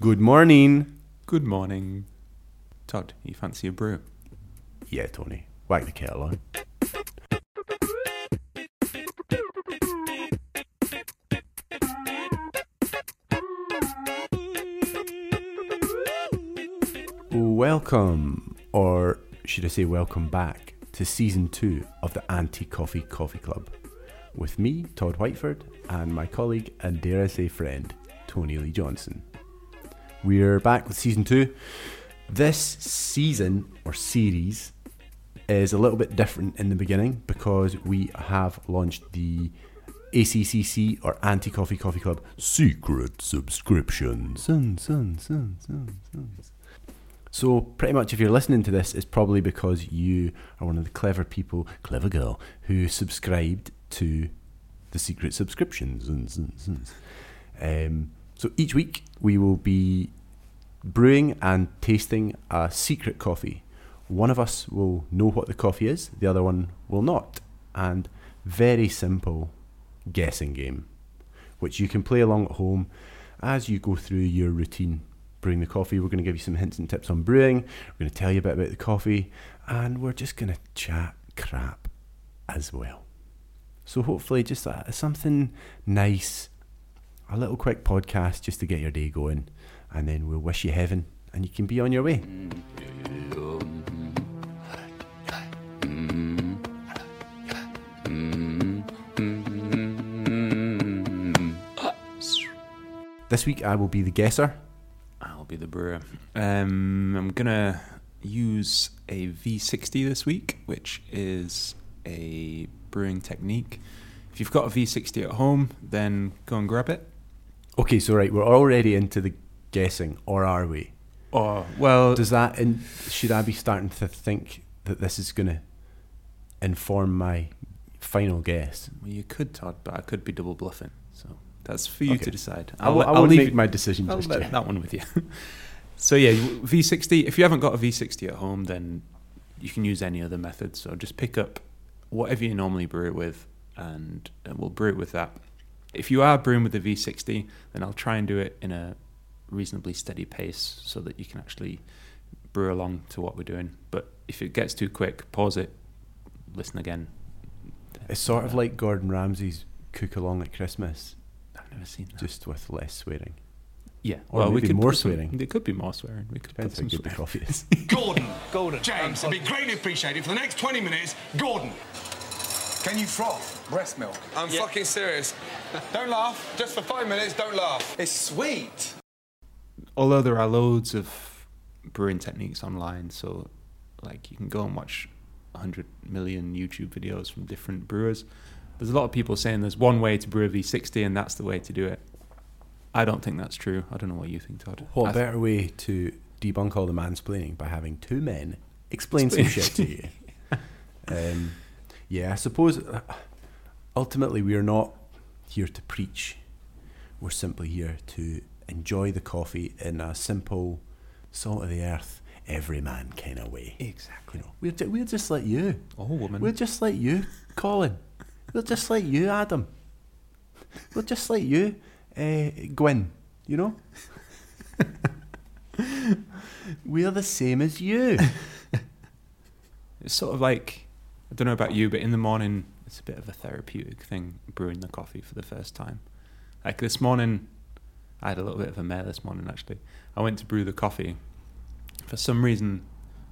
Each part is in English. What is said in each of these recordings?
Good morning. Good morning. Todd, you fancy a brew? Yeah, Tony. Whack the kettle on. Welcome, or should I say, welcome back to season two of the Anti Coffee Coffee Club with me, Todd Whiteford, and my colleague and dare I say friend, Tony Lee Johnson. We're back with season two. This season or series is a little bit different in the beginning because we have launched the ACCC or Anti Coffee Coffee Club secret subscription. Sun, sun, sun, sun, sun. So, pretty much, if you're listening to this, it's probably because you are one of the clever people, clever girl, who subscribed to the secret subscriptions. Um, so, each week we will be brewing and tasting a secret coffee. One of us will know what the coffee is, the other one will not. And very simple guessing game, which you can play along at home as you go through your routine brewing the coffee. We're going to give you some hints and tips on brewing. We're going to tell you a bit about the coffee, and we're just going to chat crap as well. So hopefully, just a, something nice, a little quick podcast just to get your day going, and then we'll wish you heaven, and you can be on your way. This week I will be the guesser. I'll be the brewer. Um, I'm gonna use a V60 this week, which is a brewing technique. If you've got a V60 at home, then go and grab it. Okay, so right, we're already into the guessing, or are we? Oh well, Does that in, should I be starting to think that this is going to inform my final guess? well, you could Todd, but I could be double bluffing. So that's for you Okay. to decide. I'll, let- I will leave my decision I'll just let that one with you. so yeah, V60. If you haven't got a V60 at home, then you can use any other method. So just pick up whatever you normally brew it with, and, and we'll brew it with that. If you are brewing with the V60, then I'll try and do it in a reasonably steady pace so that you can actually brew along to what we're doing. But if it gets too quick, pause it, listen again. It's sort of like Gordon Ramsay's Cook Along at Christmas, I've never seen that. just with less swearing. yeah, or well, we could more put some- swearing. There could be more swearing. We could Depends put how some good the coffee is. Gordon. Gordon. James, it'd be greatly appreciated for the next 20 minutes. Gordon. Can you froth breast milk? I'm fucking serious. Don't laugh. Just for five minutes, don't laugh. It's sweet. although there are loads of brewing techniques online, so like you can go and watch 100 million YouTube videos from different brewers. There's a lot of people saying there's one way to brew a V60 and that's the way to do it. I don't think that's true. I don't know what you think, Todd. What I better way to debunk all the mansplaining by having two men explain some shit to you? Um, yeah, I suppose uh, ultimately we are not here to preach. We're simply here to enjoy the coffee in a simple, salt of the earth, everyman kind of way. Exactly. You know, we're, ju- we're just like you. Oh, woman. We're just like you, Colin. We're just like you, Adam. We're just like you, uh, Gwyn. You know? We're the same as you. It's sort of like I don't know about you, but in the morning it's a bit of a therapeutic thing brewing the coffee for the first time. Like this morning, I had a little bit of a mare this morning actually. I went to brew the coffee. For some reason,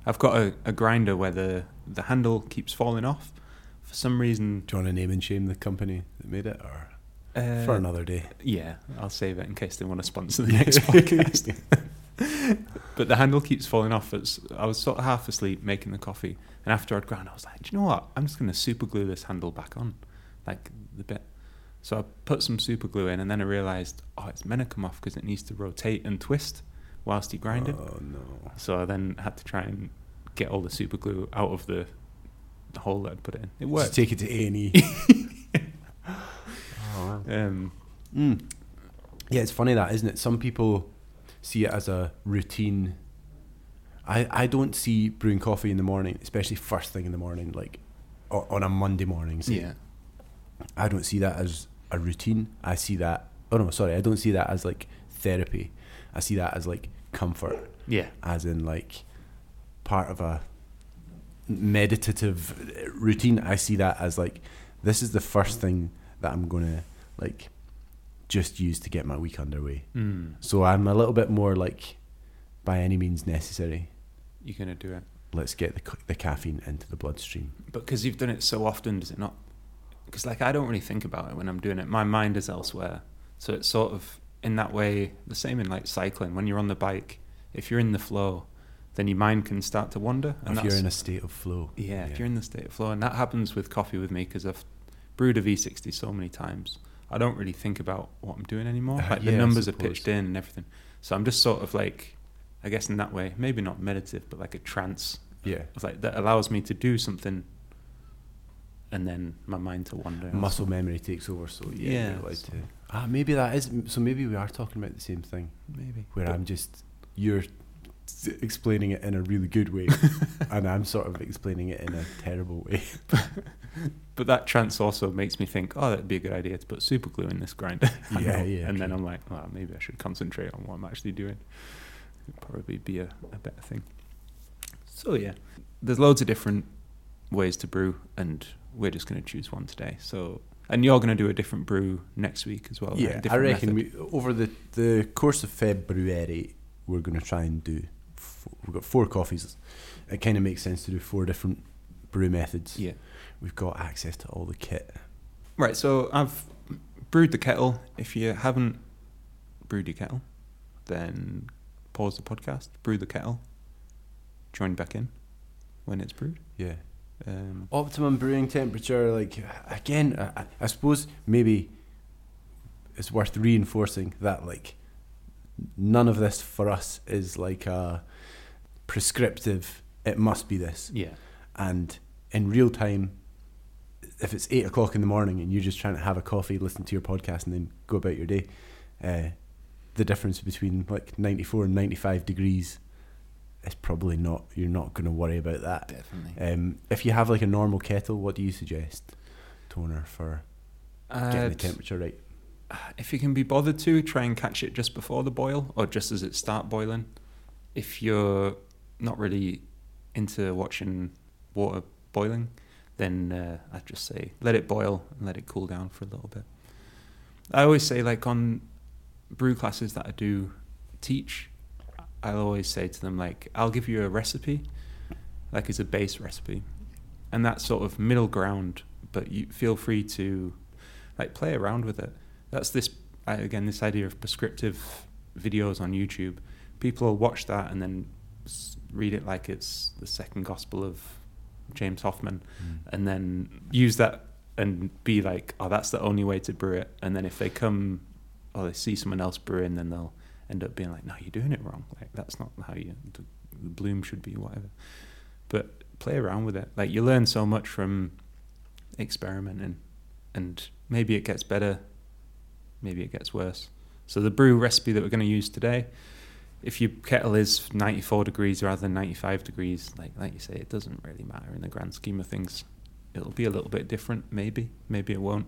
I've got a, a grinder where the the handle keeps falling off. For some reason, Do you want to name and shame the company that made it, or uh, for another day? Yeah, I'll save it in case they want to sponsor the next podcast. but the handle keeps falling off. It's, I was sort of half asleep making the coffee, and after I'd ground, I was like, "Do you know what? I'm just going to super glue this handle back on, like the bit." So I put some super glue in, and then I realised, oh, it's meant to come off because it needs to rotate and twist whilst you grind it. Oh no! So I then had to try and get all the super glue out of the, the hole that I'd put it in. It Just worked. take it to A and E. Um, Mm. Yeah, it's funny that, isn't it? Some people see it as a routine. I, I don't see brewing coffee in the morning, especially first thing in the morning, like on a Monday morning. Say. yeah. I don't see that as a routine. I see that. Oh no, sorry, I don't see that as like therapy. I see that as like comfort, Yeah. as in like part of a meditative routine. I see that as like this is the first thing that I'm gonna like just use to get my week underway. Mm. So I'm a little bit more like by any means necessary. You're gonna do it, Let's get the, the caffeine into the bloodstream. but because you've done it so often, does it not? Because like I don't really think about it when I'm doing it. My mind is elsewhere, so it's sort of in that way the same in like cycling. When you're on the bike, if you're in the flow, then your mind can start to wander. if you're in a state of flow. Yeah, if you're in the state of flow, and that happens with coffee with me because I've brewed a V60 so many times. I don't really think about what I'm doing anymore. Uh, Like yeah, the numbers are pitched in and everything. So I'm just sort of like, I guess in that way, maybe not meditative, but like a trance yeah. of like that allows me to do something, and then my mind to wander. Muscle memory takes over, so yeah, Yeah, you're so- to. Ah, maybe that is. So maybe we are talking about the same thing. maybe. Where But- I'm just you're explaining it in a really good way, and I'm sort of explaining it in a terrible way. But that trance also makes me think, oh, that'd be a good idea to put super glue in this grinder. I Yeah, yeah, And then. I'm like, well, maybe I should concentrate on what I'm actually doing. It'd probably be a, a better thing. So yeah, there's loads of different ways to brew, and we're just going to choose one today. So, and you're going to do a different brew next week as well. right? Yeah, I different reckon we, over the the course of February, we're going to try and do. We've got four coffees. It kind of makes sense to do four different brew methods. Yeah. We've got access to all the kit. Right, so I've brewed the kettle. If you haven't brewed your kettle, then pause the podcast, brew the kettle, join back in when it's brewed. Yeah. Um, optimum brewing temperature like again I, I- I suppose maybe it's worth reinforcing that like none of this for us is like a prescriptive it must be this yeah, and in real time if it's eight o'clock in the morning and you're just trying to have a coffee listen to your podcast and then go about your day uh, the difference between like 94 and 95 degrees is probably not you're not going to worry about that definitely. um, if you have like a normal kettle, what do you suggest, toner, for getting Uh, the temperature right? if you can be bothered to, try and catch it just before the boil or just as it start boiling. If you're not really into watching water boiling, then uh, I'd just say let it boil and let it cool down for a little bit. I always say, like on brew classes that I do teach, I'll always say to them, like, I'll give you a recipe, like as a base recipe, and that sort of middle ground, but you feel free to like play around with it. That's this again this idea of prescriptive videos on YouTube. People will watch that and then read it like it's the second gospel of James Hoffmann, mm. and then use that and be like, oh, that's the only way to brew it. And then if they come or they see someone else brewing, then they'll end up being like, no, you're doing it wrong. Like that's not how you the, the bloom should be, whatever. But play around with it. Like you learn so much from experimenting, and maybe it gets better, maybe it gets worse. So the brew recipe that we're going to use today, if your kettle is 94 degrees rather than 95 degrees, like like you say, it doesn't really matter in the grand scheme of things. It'll be a little bit different, maybe. Maybe it won't.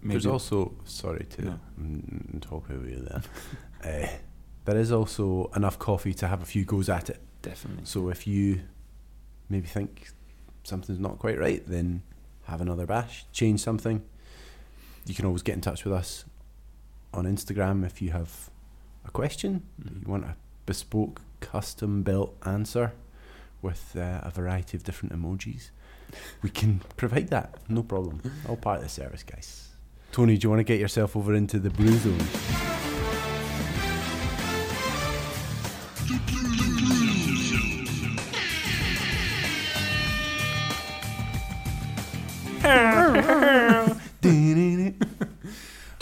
Maybe There's also sorry to No. talk over you there. uh, there is also enough coffee to have a few goes at it. definitely. So if you maybe think something's not quite right, then have another bash, change something. You can always get in touch with us on Instagram if you have a question, Mhm. you want a bespoke, custom built answer with uh, a variety of different emojis. We can provide that, no problem. All part of the service, guys. Tony, do you want to get yourself over into the brew zone?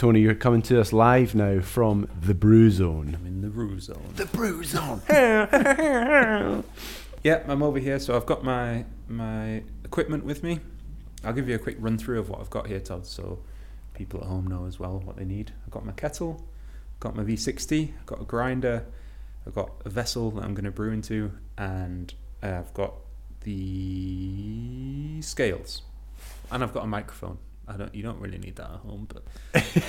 Tony, you're coming to us live now from the brew zone. I'm in the brew zone. The brew zone. Yeah, I'm over here. So I've got my my equipment with me. I'll give you a quick run through of what I've got here, Todd, so people at home know as well what they need. I've got my kettle, got my V60, I've got a grinder, I've got a vessel that I'm going to brew into, and uh, I've got the scales, and I've got a microphone. I don't. You don't really need that at home, but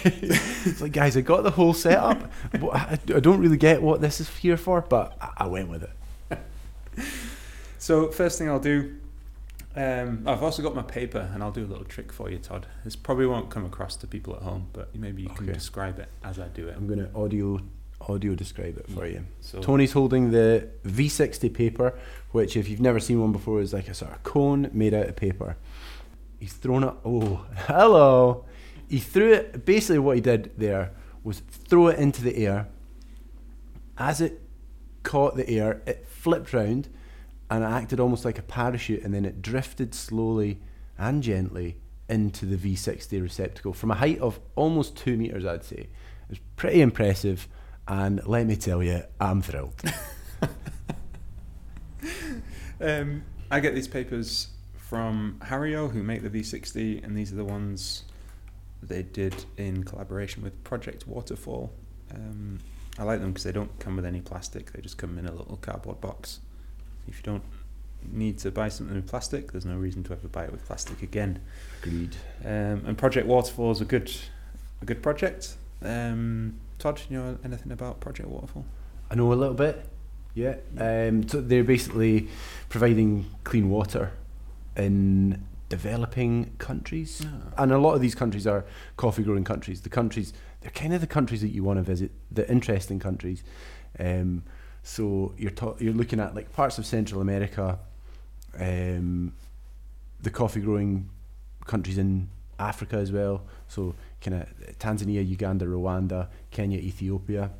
it's like, guys, I got the whole setup. but I, I don't really get what this is here for, but I, I went with it. So first thing I'll do, um, I've also got my paper, and I'll do a little trick for you, Todd. This probably won't come across to people at home, but maybe you can Okay. describe it as I do it. I'm going to audio audio describe it for you. So Tony's holding the V60 paper, which, if you've never seen one before, is like a sort of cone made out of paper. He's thrown it. Oh, hello! He threw it. Basically, what he did there was throw it into the air. As it caught the air, it flipped round and it acted almost like a parachute, and then it drifted slowly and gently into the V60 receptacle from a height of almost two meters, I'd say. It was pretty impressive, and let me tell you, I'm thrilled. Um, I get these papers from Hario, who make the V60, and these are the ones they did in collaboration with Project Waterfall. Um, I like them because they don't come with any plastic; they just come in a little cardboard box. If you don't need to buy something with plastic, there's no reason to ever buy it with plastic again. Agreed. Um, and Project Waterfall is a good, a good project. Um, Todd, do you know anything about Project Waterfall? I know a little bit. Yeah. Um, so they're basically providing clean water in developing countries. And a lot of these countries are coffee growing countries. The countries, they're kind of the countries that you want to visit, the interesting countries. Um, so you're, ta- you're looking at like parts of Central America, um, the coffee growing countries in Africa as well. So kind of Tanzania, Uganda, Rwanda, Kenya, Ethiopia.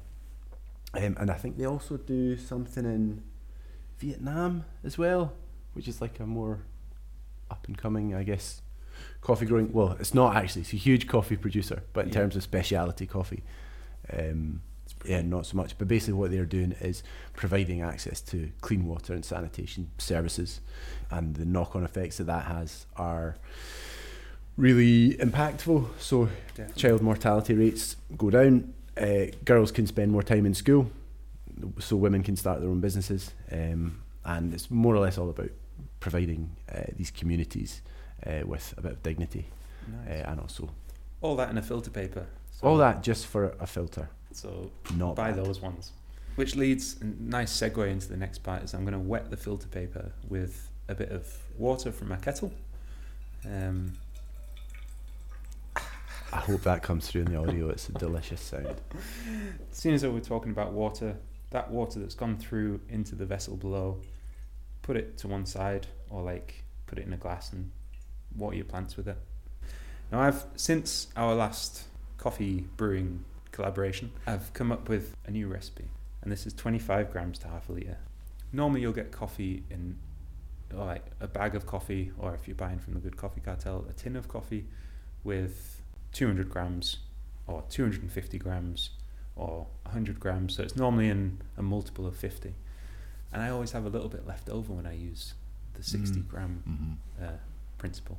Um, and I think they also do something in Vietnam as well, which is like a more up and coming, I guess, coffee growing. Well, it's not actually; it's a huge coffee producer, but in Yeah. terms of specialty coffee, um, yeah, not so much. But basically, what they're doing is providing access to clean water and sanitation services, and the knock-on effects that that has are really impactful. So Definitely. child mortality rates go down. Uh, girls can spend more time in school, so women can start their own businesses, um, and it's more or less all about providing uh, these communities uh, with a bit of dignity, Nice. uh, and also All that in a filter paper. So, all that just for a filter. So Not buy bad. those ones. Which leads a nice segue into the next part is I'm going to wet the filter paper with a bit of water from my kettle. Um, I hope that comes through in the audio. It's a delicious sound. As soon as we're talking about water, that water that's gone through into the vessel below, put it to one side or like put it in a glass and water your plants with it. Now I've since our last coffee brewing collaboration, I've come up with a new recipe, and this is 25 grams to half a liter. Normally you'll get coffee in like a bag of coffee, or if you're buying from the Good Coffee Cartel, a tin of coffee with 200 grams or 250 grams or 100 grams. So it's normally in a multiple of 50. And I always have a little bit left over when I use the 60 Mm. gram uh, principle.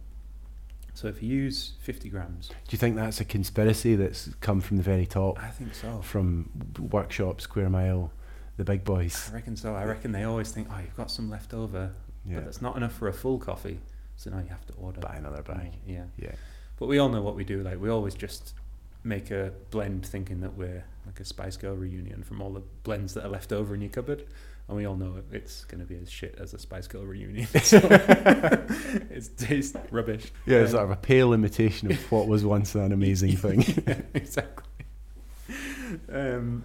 So if you use 50 grams, Do you think that's a conspiracy that's come from the very top, I think so. from workshop, Square Mile, the big boys? I reckon so. I reckon they always think, oh, you've got some left over, Yeah, but that's not enough for a full coffee. So now you have to order. buy another bag. Yeah. Yeah, But we all know what we do. Like we always just make a blend, thinking that we're like a Spice Girl reunion from all the blends that are left over in your cupboard, and we all know it- it's going to be as shit as a Spice Girl reunion. So it's tastes rubbish. yeah, it's Um, sort of a pale imitation of what was once an amazing thing. yeah, exactly. Um,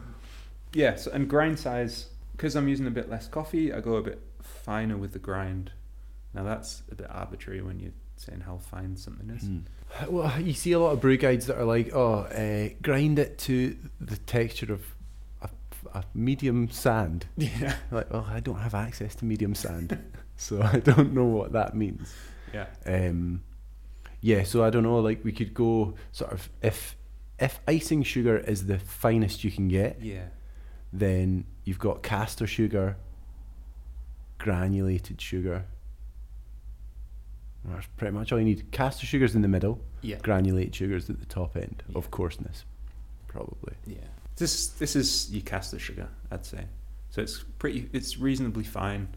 yeah, so, and grind size because I'm using a bit less coffee, I go a bit finer with the grind. Now that's a bit arbitrary when you're saying how fine something is. Mm. Well, you see a lot of brew guides that are like, oh, uh, grind it to the texture of a, medium sand. Yeah, Like, well, I don't have access to medium sand, so I don't know what that means. yeah. Um, yeah, so I don't know. Like, we could go sort of if if icing sugar is the finest you can get, Yeah. then you've got castor sugar, granulated sugar. That's pretty much all you need. Castor sugar's in the middle. Yeah. Granulated sugar's at the top end Yeah. of coarseness, probably. Yeah. This this is castor sugar, I'd say. So it's pretty it's reasonably fine,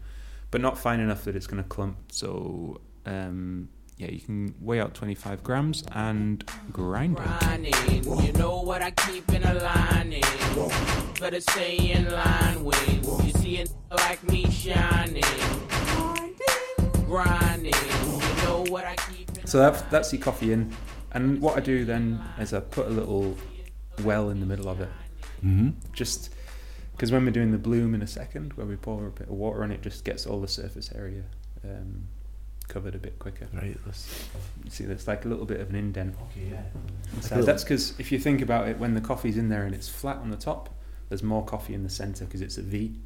but not fine enough that it's gonna clump. So um, yeah, you can weigh out 25 grams and grind it. You know what I keep in a. Better stay in line with. You see it like me shining. Grinding. You know what I keep in So that, that's your coffee in. And what I do then is I put a little well in the middle of it. Mm-hmm. Just because when we're doing the bloom in a second, where we pour a bit of water on it, just gets all the surface area um, covered a bit quicker. Right. Let's. See, there's like a little bit of an indent. Okay. Yeah. So that's because if you think about it, when the coffee's in there and it's flat on the top, there's more coffee in the center because it's a V.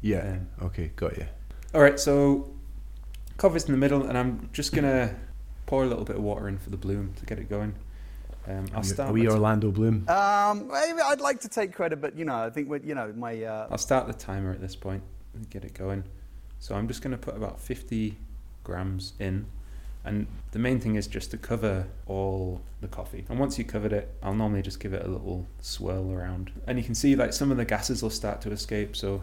Yeah. Um, okay. Got you. All right, so coffee's in the middle, and I'm just gonna pour a little bit of water in for the bloom to get it going. Um, I'll start. Are we by- Orlando Bloom? Um, I'd like to take credit, but you know, I think we you know my uh, I'll start the timer at this point and get it going. So I'm just going to put about 50 grams in. And the main thing is just to cover all the coffee. And once you've covered it, I'll normally just give it a little swirl around. And you can see like some of the gases will start to escape. So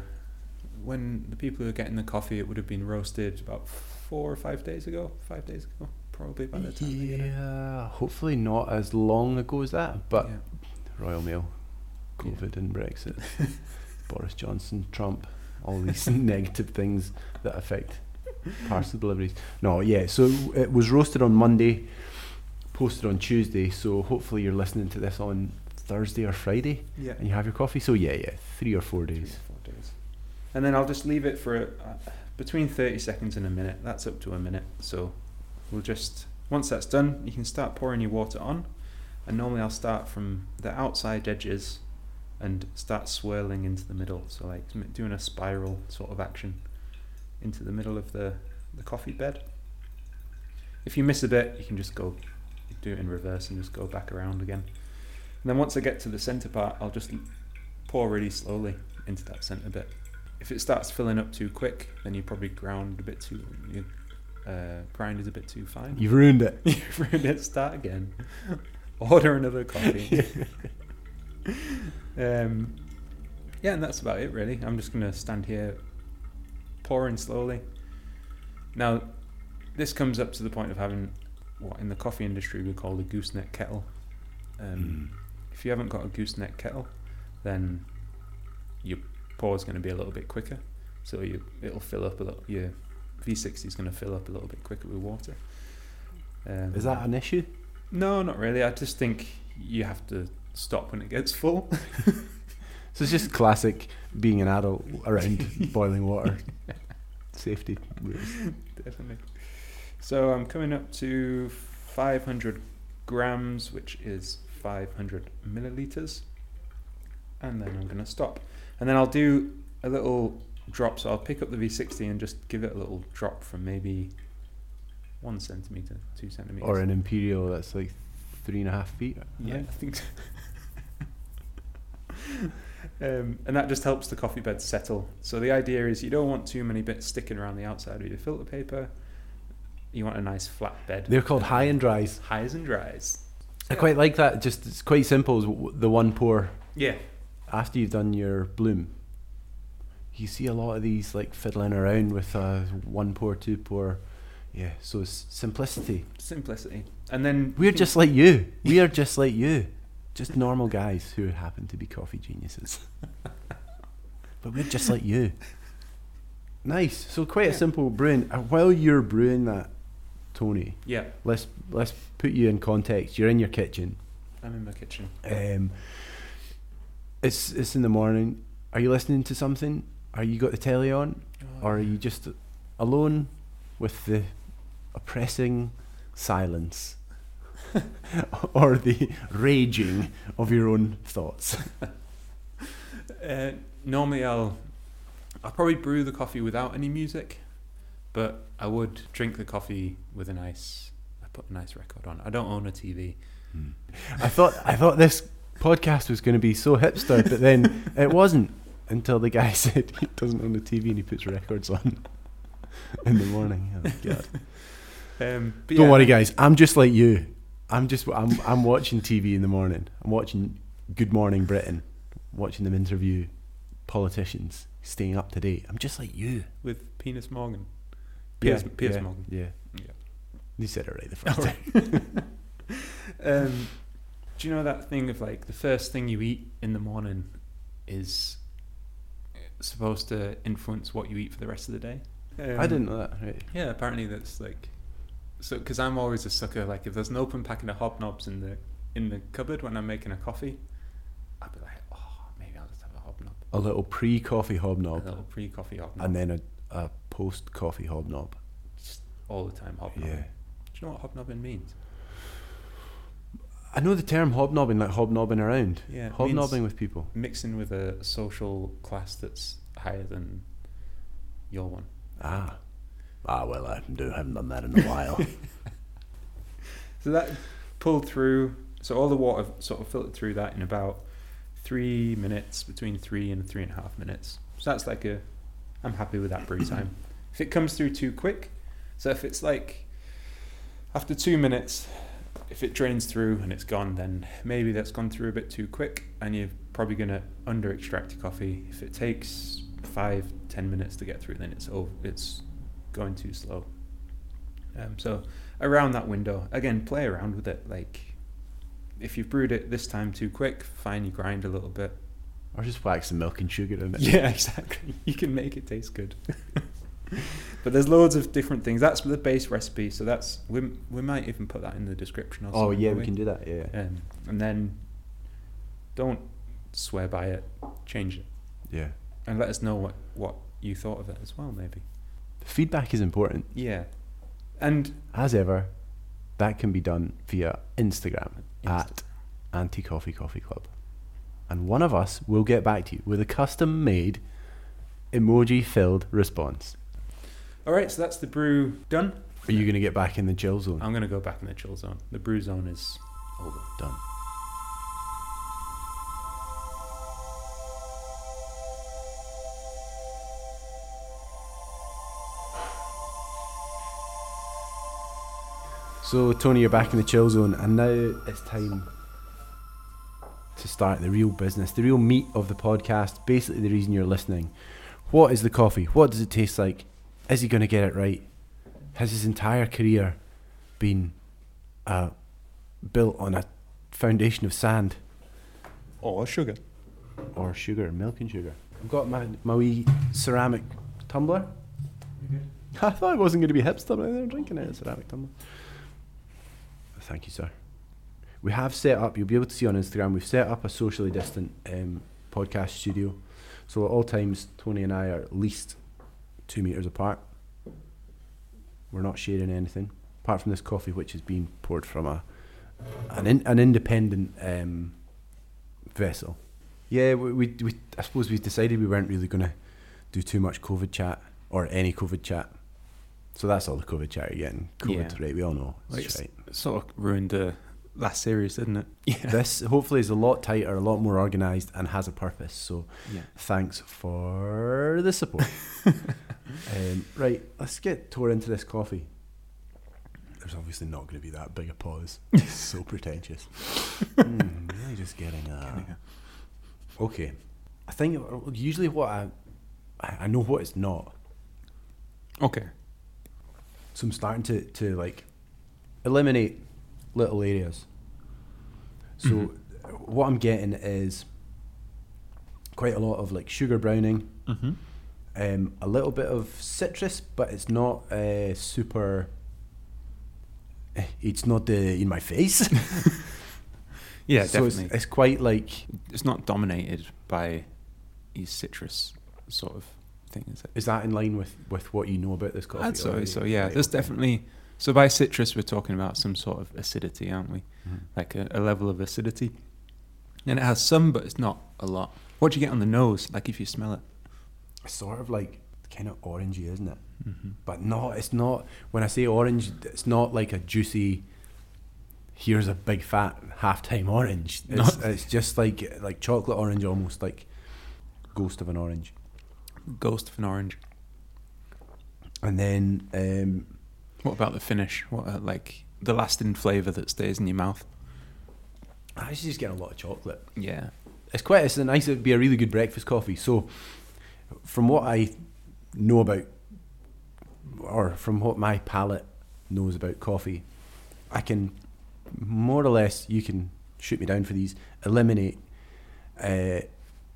when the people who are getting the coffee, it would have been roasted about four or five days ago. Five days ago, probably by the time. Yeah. Hopefully not as long ago as that, but Yeah. Royal Mail, COVID and Brexit, Boris Johnson, Trump, all these negative things that affect parcel deliveries. No, yeah. So it was roasted on Monday, posted on Tuesday. So hopefully you're listening to this on Thursday or Friday, Yeah. and you have your coffee. So yeah, yeah, three or four Three or days. four days. And then I'll just leave it for uh, between 30 seconds and a minute. That's up to a minute. So we'll just, once that's done, you can start pouring your water on. And normally I'll start from the outside edges and start swirling into the middle. So, like doing a spiral sort of action into the middle of the, the coffee bed. If you miss a bit, you can just go do it in reverse and just go back around again. And then once I get to the center part, I'll just pour really slowly into that center bit. If it starts filling up too quick, then you probably ground a bit too. You, uh, grind is a bit too fine. You've ruined it. You've ruined it. Start again. Order another coffee. um, yeah, and that's about it really. I'm just gonna stand here, pouring slowly. Now, this comes up to the point of having what in the coffee industry we call the gooseneck kettle. Um, If you haven't got a gooseneck kettle, then your pour is going to be a little bit quicker. So you it'll fill up a little. Your V60 is going to fill up a little bit quicker with water. Um, Is that an issue? no, not really. I just think you have to stop when it gets full. So it's just classic being an adult around boiling water. Safety rules. Definitely. So I'm coming up to 500 grams, which is 500 milliliters, and then I'm going to stop. And then I'll do a little drop. So I'll pick up the V60 and just give it a little drop from maybe one centimeter, two centimeters. Or an imperial that's like three and a half feet. Yeah, right? I think so. um, and that just helps the coffee bed settle. So the idea is you don't want too many bits sticking around the outside of your filter paper. You want a nice flat bed. They're called high and dries. highs and dries. I quite like that. Just it's quite simple. The one pour Yeah, after you've done your bloom. You see a lot of these like fiddling around with uh, one pour, two pour. Yeah, so it's simplicity. simplicity. And then We're just like you. We are just like you. Just normal guys who happen to be coffee geniuses. but we're just like you. Nice. So quite a simple brewing. Uh, While you're brewing that, Tony, yeah. let's let's put you in context. You're in your kitchen. I'm in my kitchen. Um, it's it's in the morning. Are you listening to something? Are you got the telly on, or are you just alone with the oppressing silence, or the raging of your own thoughts? Uh, normally I'll I'll probably brew the coffee without any music, but I would drink the coffee with a nice. I put a nice record on. I don't own a TV. I thought I thought this podcast was going to be so hipster, but then it wasn't until the guy said he doesn't own a TV and he puts records on in the morning. Oh, God. Um, Don't yeah, worry, guys. I'm just like you. I'm just I'm I'm watching TV in the morning. I'm watching Good Morning Britain, watching them interview politicians, staying up to date. I'm just like you. with Penis Morgan. Piers, yeah, Piers yeah, Morgan. Yeah. You said it right the first time. Um, do you know that thing of like the first thing you eat in the morning is supposed to influence what you eat for the rest of the day? Um, I didn't know that. Right. Yeah, apparently that's like so because I'm always a sucker. Like if there's an open packet of hobnobs in the in the cupboard when I'm making a coffee, I'd be like, oh, maybe I'll just have a hobnob, A little pre-coffee hobnob. a little pre-coffee hobnob, and then a, a post-coffee hobnob. just all the time hobnob. Yeah. Do you know what hobnobbing means? I know the term hobnobbing, like hobnobbing around. Yeah, Hobnobbing with people. Mixing with a social class that's higher than your one. Ah. Ah, well, I do, haven't done that in a while. So that pulled through. So all the water sort of filtered through that in about three minutes, between three and three and a half minutes. So that's like a. I'm happy with that brew time. If it comes through too quick, so if it's like after two minutes, if it drains through and it's gone, then maybe that's gone through a bit too quick, and you're probably gonna under extract your coffee. If it takes five, ten minutes to get through, then it's over. It's going too slow. Um, so around that window, again, play around with it. Like if you've brewed it this time too quick, fine, you grind a little bit. or just wax some milk and sugar in it. Yeah, exactly. You can make it taste good. but there's loads of different things. That's the base recipe. So that's we we might even put that in the description. Or Oh, yeah, will we can do that, yeah. Um, and then don't swear by it. Change it Yeah. and let us know what what you thought of it as well. Maybe. Feedback is important. Yeah. And As ever, that can be done via Instagram Insta- at Anti Coffee Coffee Club. And one of us will get back to you with a custom made emoji filled response. All right, so that's the brew done. Are you going to get back in the chill zone? I'm gonna go back in the chill zone. The brew zone is over. Done. So, Tony, you're back in the chill zone, and now it's time to start the real business, the real meat of the podcast. Basically, the reason you're listening. What is the coffee? What does it taste like? Is he going to get it right? Has his entire career been uh, built on a foundation of sand Or sugar. or sugar, milk and sugar? I've got my, my wee ceramic tumbler. I thought it wasn't going to be hipster, but I'm drinking it in a ceramic tumbler. Thank you, sir. We have set up, you'll be able to see on Instagram, we've set up a socially distant um, podcast studio. So at all times, Tony and I are at least two metres apart. We're not sharing anything, apart from this coffee, which is being poured from a an, in, an independent um, vessel. Yeah, we, we, we, I suppose we decided we weren't really going to do too much COVID chat or any COVID chat. So that's all the COVID chat you're getting. COVID, Yeah. right? We all know. Like, It's it's- right. Sort of ruined the last series, didn't it? Yeah. This hopefully is a lot tighter, a lot more organised, and has a purpose. So yeah. thanks for the support. um, right, let's get tore into this coffee. There's obviously not going to be that big a pause. It's so pretentious. Mm, really just getting a. Okay, I think usually what I, I know what it's not. Okay. So I'm starting to, to like eliminate little areas. So what I'm getting is quite a lot of like sugar browning, Mm-hmm. Um, a little bit of citrus, but it's not uh, super. eh, It's not uh, in my face. Yeah, so it's, definitely. it's quite like It's, not dominated by these citrus sort of thing, is it? is that in line with, with what you know about this coffee? I'd say so. Yeah, Right, there's okay. definitely. So by citrus, we're talking about some sort of acidity, aren't we? Mhm. Like a, a level of acidity. And it has some, but it's not a lot. What do you get on the nose? Like if you smell it. It's sort of like kind of orangey, isn't it? Mm-hmm. but no, it's not. When I say orange, it's not like a juicy. Here's a big fat halftime orange. It's, it's just like like chocolate orange, almost like ghost of an orange. Ghost of an orange. And then um, What about the finish? What uh, like the lasting flavour that stays in your mouth? I was just getting a lot of chocolate. Yeah. It's quite. It's a nice. It'd be a really good breakfast coffee. So, from what I know about, or from what my palate knows about coffee, I can more or less you can shoot me down for these. Eliminate uh,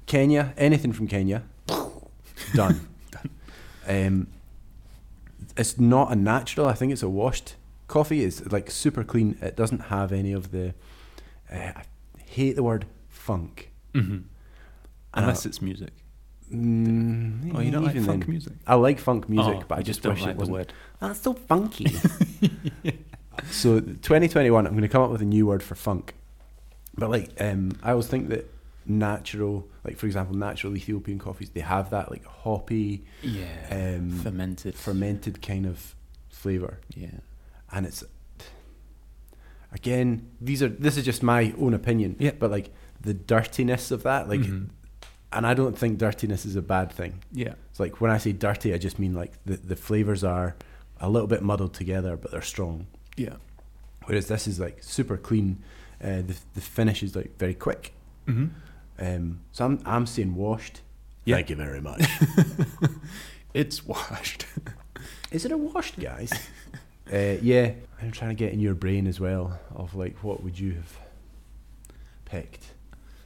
Kenya, anything from Kenya, done. Um, it's not a natural. I think it's a washed coffee. It's like super clean. It doesn't have any of the. Uh, I hate the word funk. Mm-hmm. Unless it's music. Mm, Oh, you don't like funk then. music? I like funk music, Oh, but I just don't wish like it the wasn't. word. That's so funky. so 2021, I'm going to come up with a new word for funk. But like, um, I always think that natural, like for example, natural Ethiopian coffees, they have that like hoppy, Yeah. um, Fermented. fermented kind of flavor, yeah. and it's again, these are this is just my own opinion. Yeah. But like the dirtiness of that, like, Mhm. And I don't think dirtiness is a bad thing. Yeah. It's like when I say dirty, I just mean like the, the flavors are a little bit muddled together, but they're strong. Yeah. Whereas this is like super clean. Uh, the the finish is like very quick. Mm-hmm. Um, so I'm I'm saying washed. Yeah. Thank you very much. It's washed. is it a washed, guys? uh, yeah, I'm trying to get in your brain as well of like what would you have picked?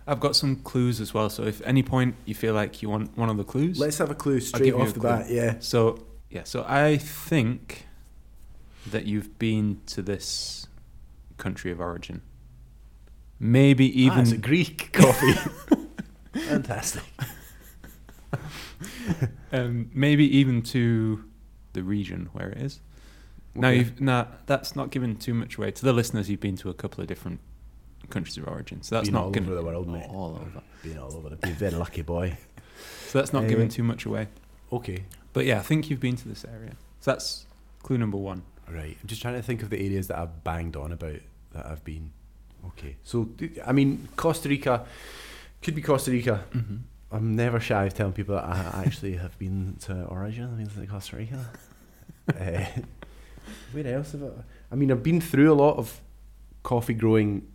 I've got some clues as well. So if any point you feel like you want one of the clues, Let's have a clue straight off the clue. bat. Yeah. So yeah, so I think that you've been to this country of origin. Maybe Even even a Greek coffee. Fantastic. um, maybe even to the region where it is. Now you've now that's not given too much away. To the listeners, you've been to a couple of different countries of origin. So that's Been not all gonna, over the world, mate. All over. Being all over be a very lucky boy. So that's not Uh, giving too much away. Okay. But yeah, I think you've been to this area. So that's clue number one. Right. I'm just trying to think of the areas that I've banged on about that I've been. Okay. So, I mean, Costa Rica could be Costa Rica. Mm-hmm. I'm never shy of telling people that I actually have been to Origin. I've been to Costa Rica. uh, where else have I? I mean, I've been through a lot of coffee growing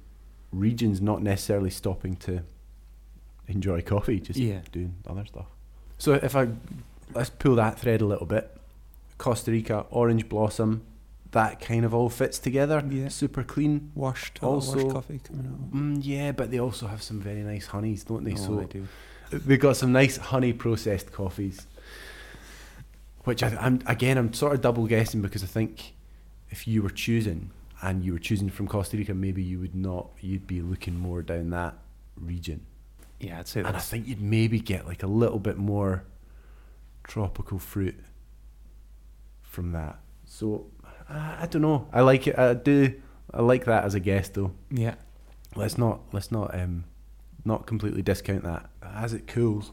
regions, not necessarily stopping to enjoy coffee, just Yeah. doing other stuff. So if I let's pull that thread a little bit. Costa Rica, orange blossom, that kind of all fits together. Yeah. Super clean. Washed, Also- washed coffee coming out. Mm, yeah, but they also have some very nice honeys, don't they? Oh, so they do. They've got some nice honey processed coffees, which I, I'm again I'm sort of double guessing because I think if you were choosing and you were choosing from Costa Rica, maybe you would not. You'd be looking more down that region, Yeah, I'd say that. and I think you'd maybe get like a little bit more tropical fruit from that. So I, I don't know. I like it. I do. I like that as a guess though. yeah. Let's not let's not um not completely discount that as it cools.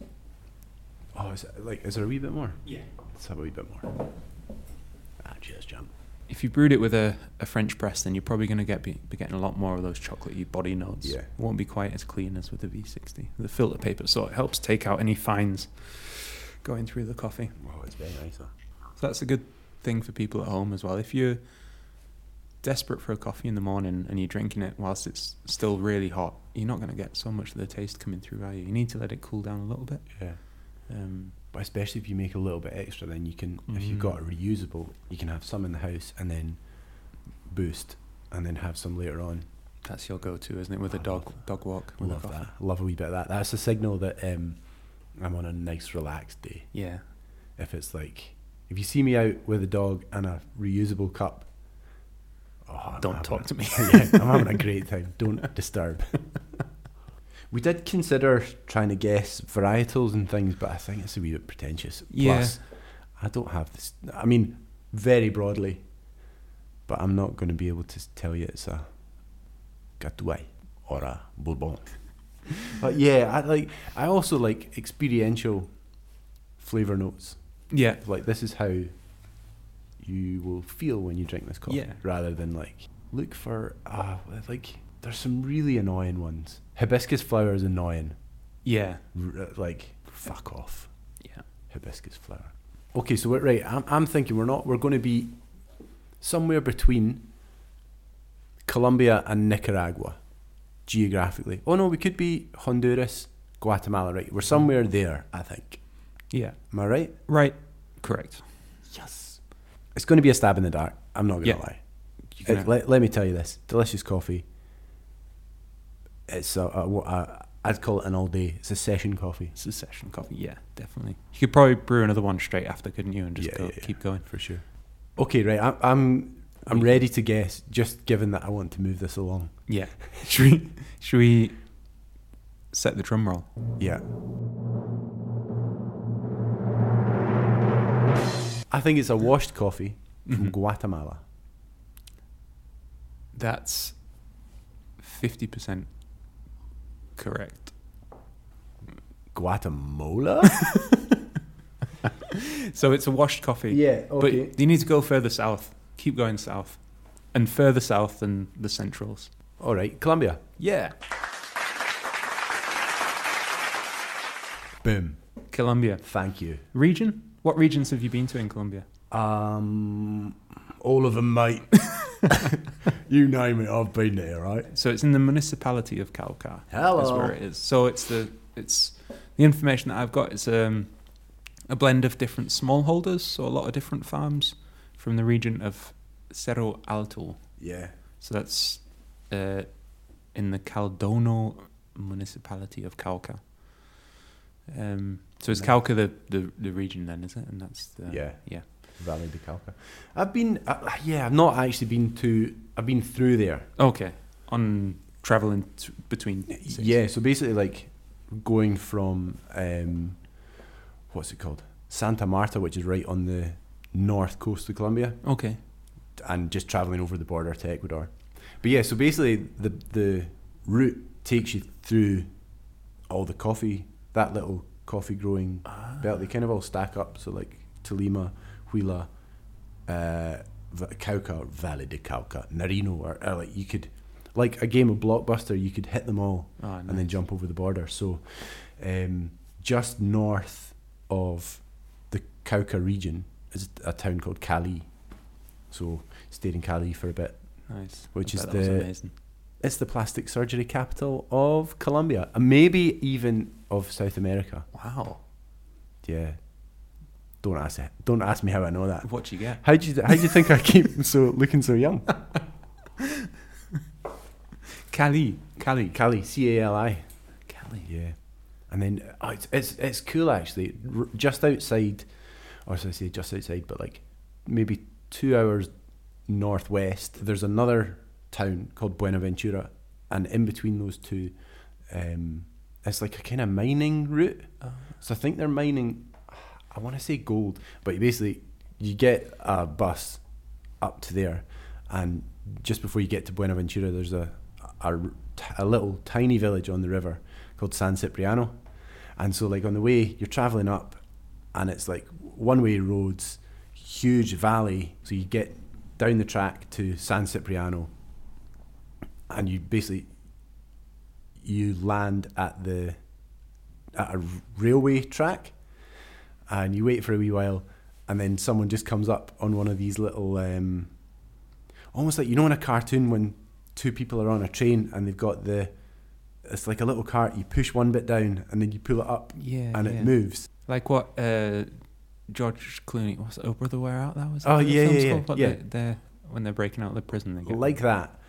Oh, is it, like is there a wee bit more? Yeah. Let's have a wee bit more. If you brewed it with a, a French press, then you're probably going to get be, be getting a lot more of those chocolatey body notes. Yeah. It won't be quite as clean as with the V60, the filter paper. So it helps take out any fines going through the coffee. Wow, it's very nice. Huh? So that's a good thing for people at home as well. If you're desperate for a coffee in the morning and you're drinking it whilst it's still really hot, you're not going to get so much of the taste coming through, are you? You need to let it cool down a little bit. Yeah. Um, But especially if you make a little bit extra, then you can. If you've got a Mm. reusable, you can have some in the house and then boost, and then have some later on. that's your go-to, isn't it? With a I dog love dog walk. a Love coffee. that. Love a wee bit of that. That's a signal that um, I'm on a nice relaxed day. Yeah. if it's like if you see me out with a dog and a reusable cup oh, Don't talk a- to me. yeah, I'm having a great time don't disturb we did consider trying to guess varietals and things but I think it's a wee bit pretentious Yeah. plus I don't have this I mean very broadly, but I'm not going to be able to tell you it's a Catuai or a Bourbon but yeah I like I also like experiential flavor notes Yeah. like this is how you will feel when you drink this coffee Yeah. rather than like look for uh like there's some really annoying ones hibiscus flower is annoying Yeah. R- uh, like fuck off Yeah. hibiscus flower okay so we're right I'm, I'm thinking we're not we're going to be somewhere between Colombia and Nicaragua geographically oh no we could be Honduras Guatemala right we're somewhere there I think Yeah. am I right Right. Correct. Yes. It's going to be a stab in the dark. I'm not gonna Yeah. lie. Can It- let, let me tell you this: delicious coffee. It's a, a, a, I'd call it an all day. It's a session coffee it's a session coffee. Yeah, definitely. You could probably brew another one straight after, couldn't you? And just Yeah, go, yeah, yeah. keep going. for sure. Okay, right. I, I'm I'm ready to guess. Just given that I want to move this along. Yeah. should we? Should we set the drum roll? Yeah. I think it's a washed coffee from Mhm. Guatemala. That's fifty percent correct. Guatemala? So it's a washed coffee. Yeah, okay. But you need to go further south. Keep going south, and further south than the centrals. All right, Colombia. Yeah. Boom. Colombia Thank you. region. What regions have you been to in Colombia? Um, all of them, mate. you name it, I've been there, right? So it's in the municipality of Cauca. Hello. Is where it is. So it's the it's the information that I've got is um, a blend of different smallholders, so a lot of different farms from the region of Cerro Alto. Yeah. So that's uh, in the Caldono municipality of Cauca. Um, so is. Cauca the, the, the region then, is it? And that's the Yeah. yeah. Valley de Cauca. I've been, uh, yeah, I've not actually been to, I've been through there. Okay, on traveling t- between. Yeah, so basically, like going from um, what's it called, Santa Marta, which is right on the north coast of Colombia, Okay. and just traveling over the border to Ecuador. But yeah, so basically, the the route takes you through all the coffee, that little coffee growing belt. They kind of all stack up. So like Tolima, Huila, uh, Cauca, Valley de Cauca, Narino, or, or like you could, like a game of blockbuster, you could hit them all Oh, and then jump over the border. So, um, just north of the Cauca region is a town called Cali. So, stayed in Cali for a bit. Nice. which is bet that was the- It's the plastic surgery capital of Colombia, and maybe even of South America. Wow. Yeah. Don't ask. Don't ask me how I know that. What you get? How do you How do you think I keep so looking so young? Cali. Cali. Cali, C A L I. Cali. Yeah, and then oh, it's it's it's cool actually. R- just outside, or should I say just outside, but like maybe two hours northwest. There's another town called Buenaventura, and in between those two, um, it's like a kind of mining route. So I think they're mining. I want to say gold, but you basically you get a bus up to there, and just before you get to Buenaventura, there's a a, a little tiny village on the river called San Cipriano, and so like on the way you're traveling up, and it's like one way roads, huge valley. So you get down the track to San Cipriano, and you basically you land at the at a railway track and you wait for a wee while and then someone just comes up on one of these little um, almost like you know in a cartoon when two people are on a train and they've got the it's like a little cart you push one bit down and then you pull it up Yeah. and yeah. it moves Like what uh, George Clooney was it Oh Brother Where Art that was Oh, the yeah, yeah, yeah, yeah. they- they're- when they're breaking out of the prison they get like that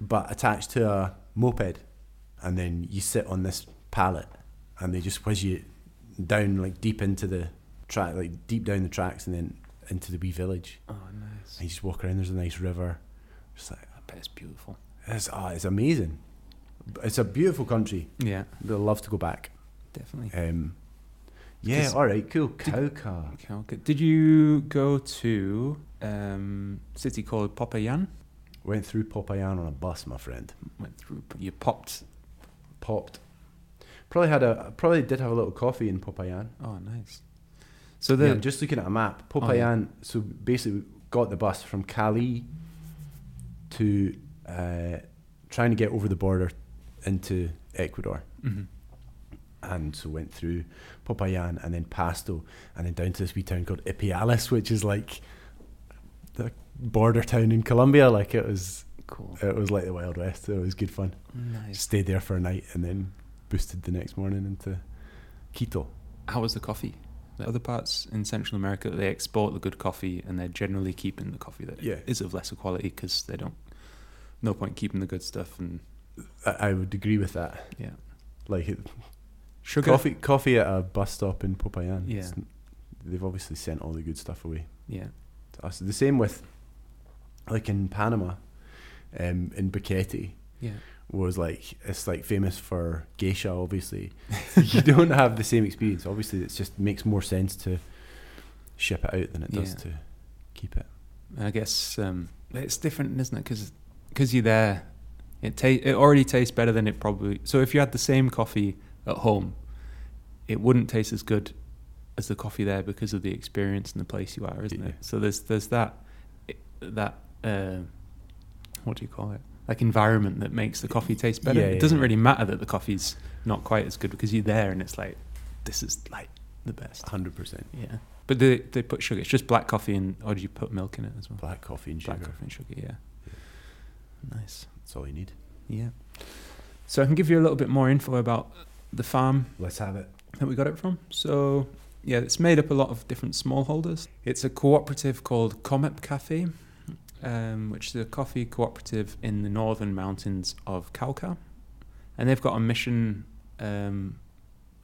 but attached to a moped and then you sit on this pallet and they just whiz you down like deep into the track like deep down the tracks and then into the wee village Oh nice. and you just walk around there's a nice river just like I bet it's beautiful. It's, oh, it's amazing. It's a beautiful country. Yeah, I'd love to go back. definitely. Um, yeah, all right, cool. Cauca. Okay, okay. Did you go to um, city called Popayan? Went through Popayan on a bus, my friend. Went through. You popped. Popped. Probably had a. Probably did have a little coffee in Popayan. Oh, nice. So then, yeah, I'm just looking at a map. Oh, Popayan. yeah. So basically, we got the bus from Cali to uh, trying to get over the border into Ecuador. Mhm. and so went through Popayan and then Pasto and then down to this wee town called Ipiales, which is like the border town in Colombia. Like it was, cool. it was like the Wild West. It was good fun. Nice. Stayed there for a night and then boosted the next morning into Quito. How was the coffee? The other parts in Central America, they export the good coffee, and they're generally keeping the coffee that is Yeah. of lesser quality because they don't. No point keeping the good stuff, and I, I would agree with that. yeah, Like it, sugar. coffee, coffee at a bus stop in Popayan. Yeah. they've obviously sent all the good stuff away. Yeah, to us. The same with, like in Panama, um, in Boquete, yeah, was like it's like famous for geisha. Obviously, you don't have the same experience. Obviously, it just makes more sense to ship it out than it does Yeah. to keep it. I guess um, it's different, isn't it? Because you're there, it ta- it already tastes better than it probably. So if you had the same coffee at home, it wouldn't taste as good as the coffee there because of the experience and the place you are, isn't Yeah. it? So there's there's that that uh, what do you call it? Like environment that makes the coffee taste better. Yeah, it yeah, doesn't yeah. really matter that the coffee's not quite as good because you're there and it's like this is like the best. Hundred percent Yeah, but they they put sugar. It's just black coffee and or do you put milk in it as well? black coffee and Black sugar. Black coffee and sugar, yeah. Nice. That's all you need. Yeah. So I can give you a little bit more info about the farm Let's have it. that we got it from. So yeah, it's made up a lot of different smallholders. It's a cooperative called Comep Cafe, um, which is a coffee cooperative in the northern mountains of Cauca, and they've got a mission um,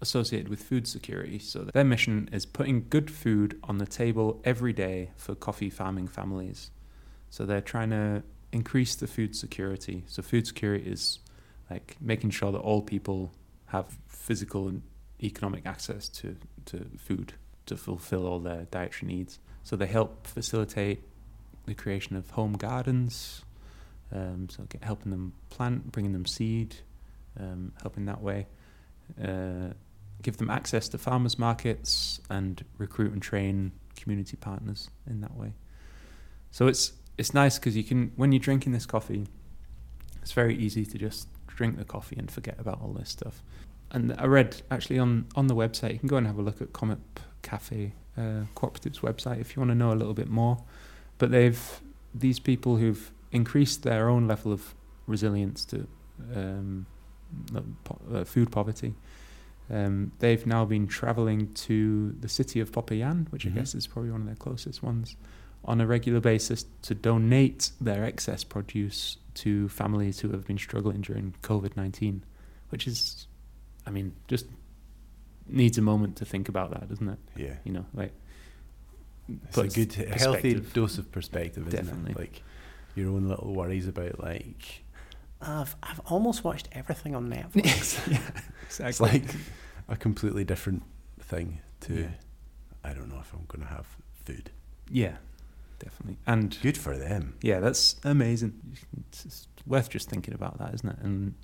associated with food security. So their mission is putting good food on the table every day for coffee farming families. So they're trying to increase the food security. So food security is like making sure that all people have physical and economic access to, to food to fulfill all their dietary needs. So they help facilitate the creation of home gardens, um, so helping them plant, bringing them seed, um, helping that way. Uh, give them access to farmers markets and recruit and train community partners in that way. So it's it's nice because you can when you're drinking this coffee, it's very easy to just drink the coffee and forget about all this stuff. And I read actually on on the website, you can go and have a look at Comep Cafe uh, Cooperative's website if you want to know a little bit more. But they've these people who've increased their own level of resilience to um, po- uh, food poverty. Um, they've now been traveling to the city of Popayan, which Mhm. I guess is probably one of their closest ones, on a regular basis to donate their excess produce to families who have been struggling during COVID 19, which is, I mean, just needs a moment to think about that, doesn't it? Yeah. You know, like, It's puts a good, healthy dose of perspective, isn't Definitely. it? Like your own little worries about like I've I've almost watched everything on Netflix. yeah, it's like a completely different thing to. Yeah. I don't know if I'm going to have food. yeah, definitely. And Good for them. Yeah, that's amazing. It's worth just thinking about that, isn't it? And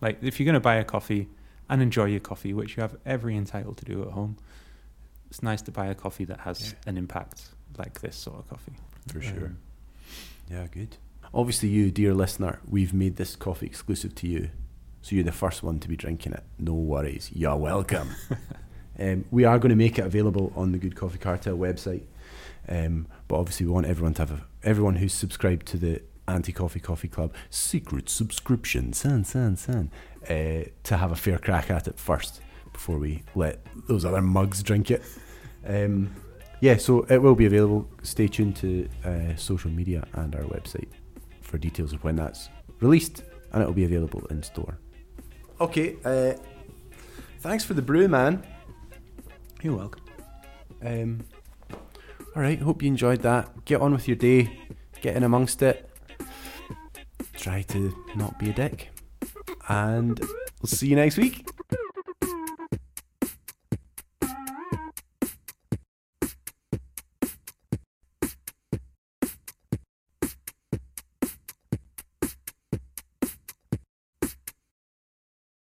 like, if you're going to buy a coffee and enjoy your coffee, which you have every entitled to do at home, it's nice to buy a coffee that has Yeah. an impact like this sort of coffee. For sure. Um, Yeah, good. Obviously, you, dear listener, we've made this coffee exclusive to you. So you're the first one to be drinking it. No worries. You're welcome. um, we are going to make it available on the Good Coffee Cartel website. Um, but obviously, we want everyone to have a, everyone who's subscribed to the Anti Coffee Coffee Club secret subscription, san, san, san, uh, to have a fair crack at it first before we let those other mugs drink it. Um, yeah, so it will be available. Stay tuned to uh, social media and our website for details of when that's released, and it'll be available in store. Okay, uh, thanks for the brew, man. You're welcome. Um, all right, hope you enjoyed that. Get on with your day, get in amongst it. Try to not be a dick, and we'll see you next week.